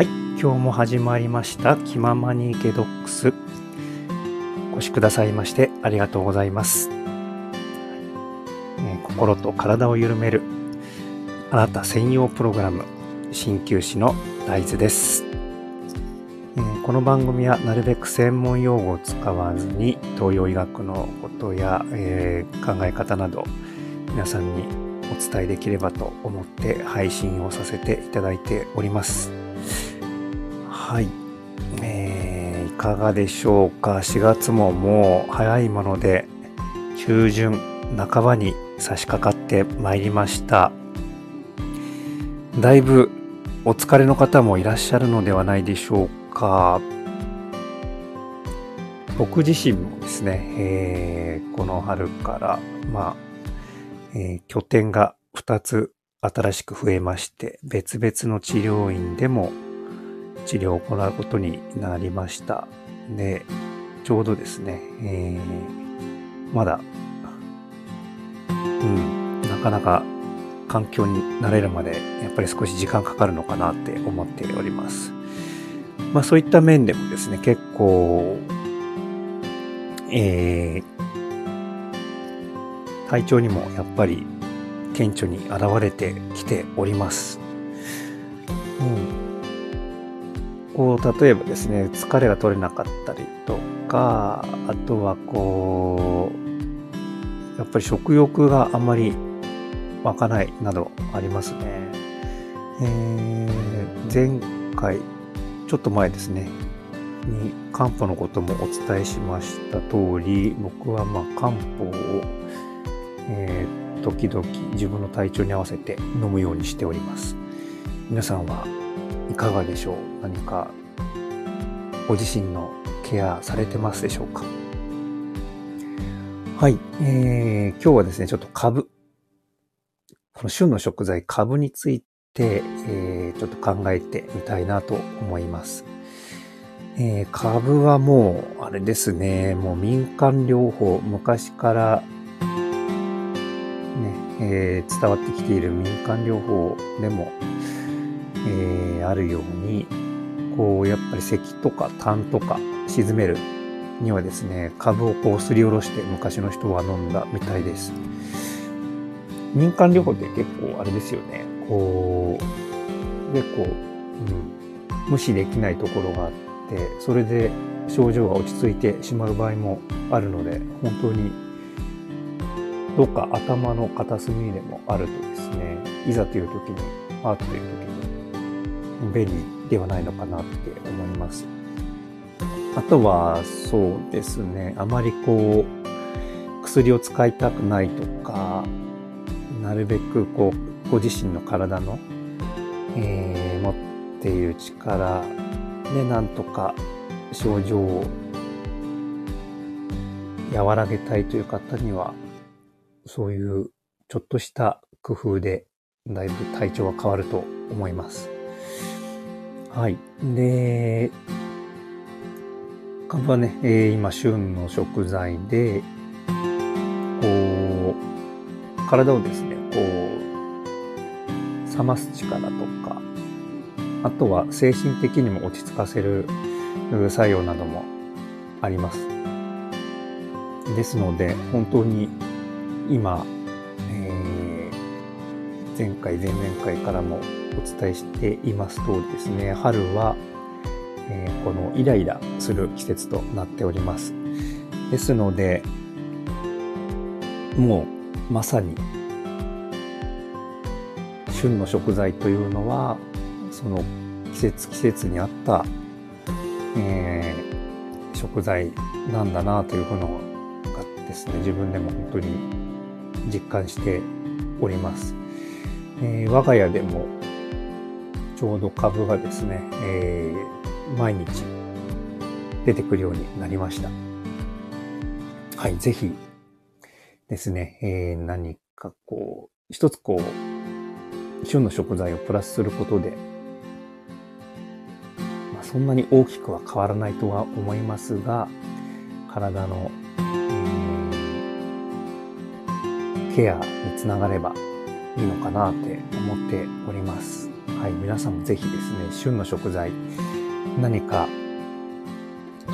はい。今日も始まりました。気ままにゲドックス。お越しくださいましてありがとうございます、え、心と体を緩める。あなた専用プログラム。鍼灸師の大豆です、え、この番組はなるべく専門用語を使わずに東洋医学のことや、えー、考え方など皆さんにお伝えできればと思って配信をさせていただいております。はい。えー、いかがでしょうか？4月ももう早いもので、中旬半ばに差し掛かってまいりました。だいぶお疲れの方もいらっしゃるのではないでしょうか。僕自身もですね、えー、この春から、まあ、えー、拠点が2つ新しく増えまして、別々の治療院でも治療を行うことになりました。で、ちょうどですね、えー、まだ、うん、なかなか環境に慣れるまでやっぱり少し時間かかるのかなって思っております。まあそういった面でもですね、結構、えー、体調にもやっぱり顕著に現れてきております。うん、こう、例えばですね、疲れが取れなかったりとか、あとはこう、やっぱり食欲があまり湧かないなどありますね。えー、前回、ちょっと前ですね、に漢方のこともお伝えしました通り、僕はまあ漢方を、えー、時々自分の体調に合わせて飲むようにしております。皆さんはいかがでしょう？何かご自身のケアされてますでしょうか？はい、えー、今日はですね、ちょっと株、この旬の食材株について、えー、ちょっと考えてみたいなと思います。えー、株はもう、あれですね、もう民間療法、昔からね、えー、伝わってきている民間療法でも、えー、あるように、こう、やっぱり咳とか痰とか沈めるにはですね、株をこうすりおろして昔の人は飲んだみたいです。民間療法って結構あれですよね。こう、結構、うん、無視できないところがあって、それで症状が落ち着いてしまう場合もあるので、本当にどっか頭の片隅でもあるとですね、いざという時に、あという時に便利ではないのかなって思います。あとは、そうですね、あまりこう、薬を使いたくないとか、なるべくこう、ご自身の体の、えー、持っている力でなんとか症状を和らげたいという方には、そういうちょっとした工夫でだいぶ体調が変わると思います。はい。で、かぶはね、えー、今旬の食材で、こう、体をですね、こう、冷ます力とか、あとは精神的にも落ち着かせる作用などもあります。ですので、本当に今、えー、前回、前々回からもお伝えしています通りですね、春は、えー、このイライラする季節となっております。ですので、もうまさに旬の食材というのは、その季節季節に合った、えー、食材なんだなというふうのがですね、自分でも本当に実感しております。えー、我が家でもちょうど株がですね、えー、毎日出てくるようになりました。はい、ぜひですね、えー、何かこう、一つこう、旬の食材をプラスすることで、まあ、そんなに大きくは変わらないとは思いますが、体の、ケアにつながればいいのかなって思っております。はい、皆さんもぜひですね、旬の食材、何か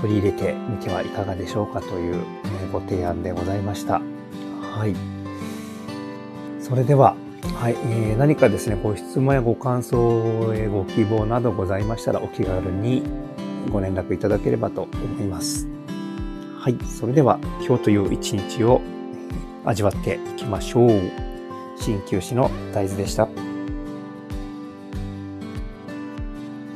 取り入れてみてはいかがでしょうかという、えご提案でございました。はい。それでは、はい、えー、何かですね、ご質問やご感想、えご希望などございましたらお気軽にご連絡いただければと思います。はい、それでは今日という一日を味わっていきましょう。鍼灸師の大豆でした。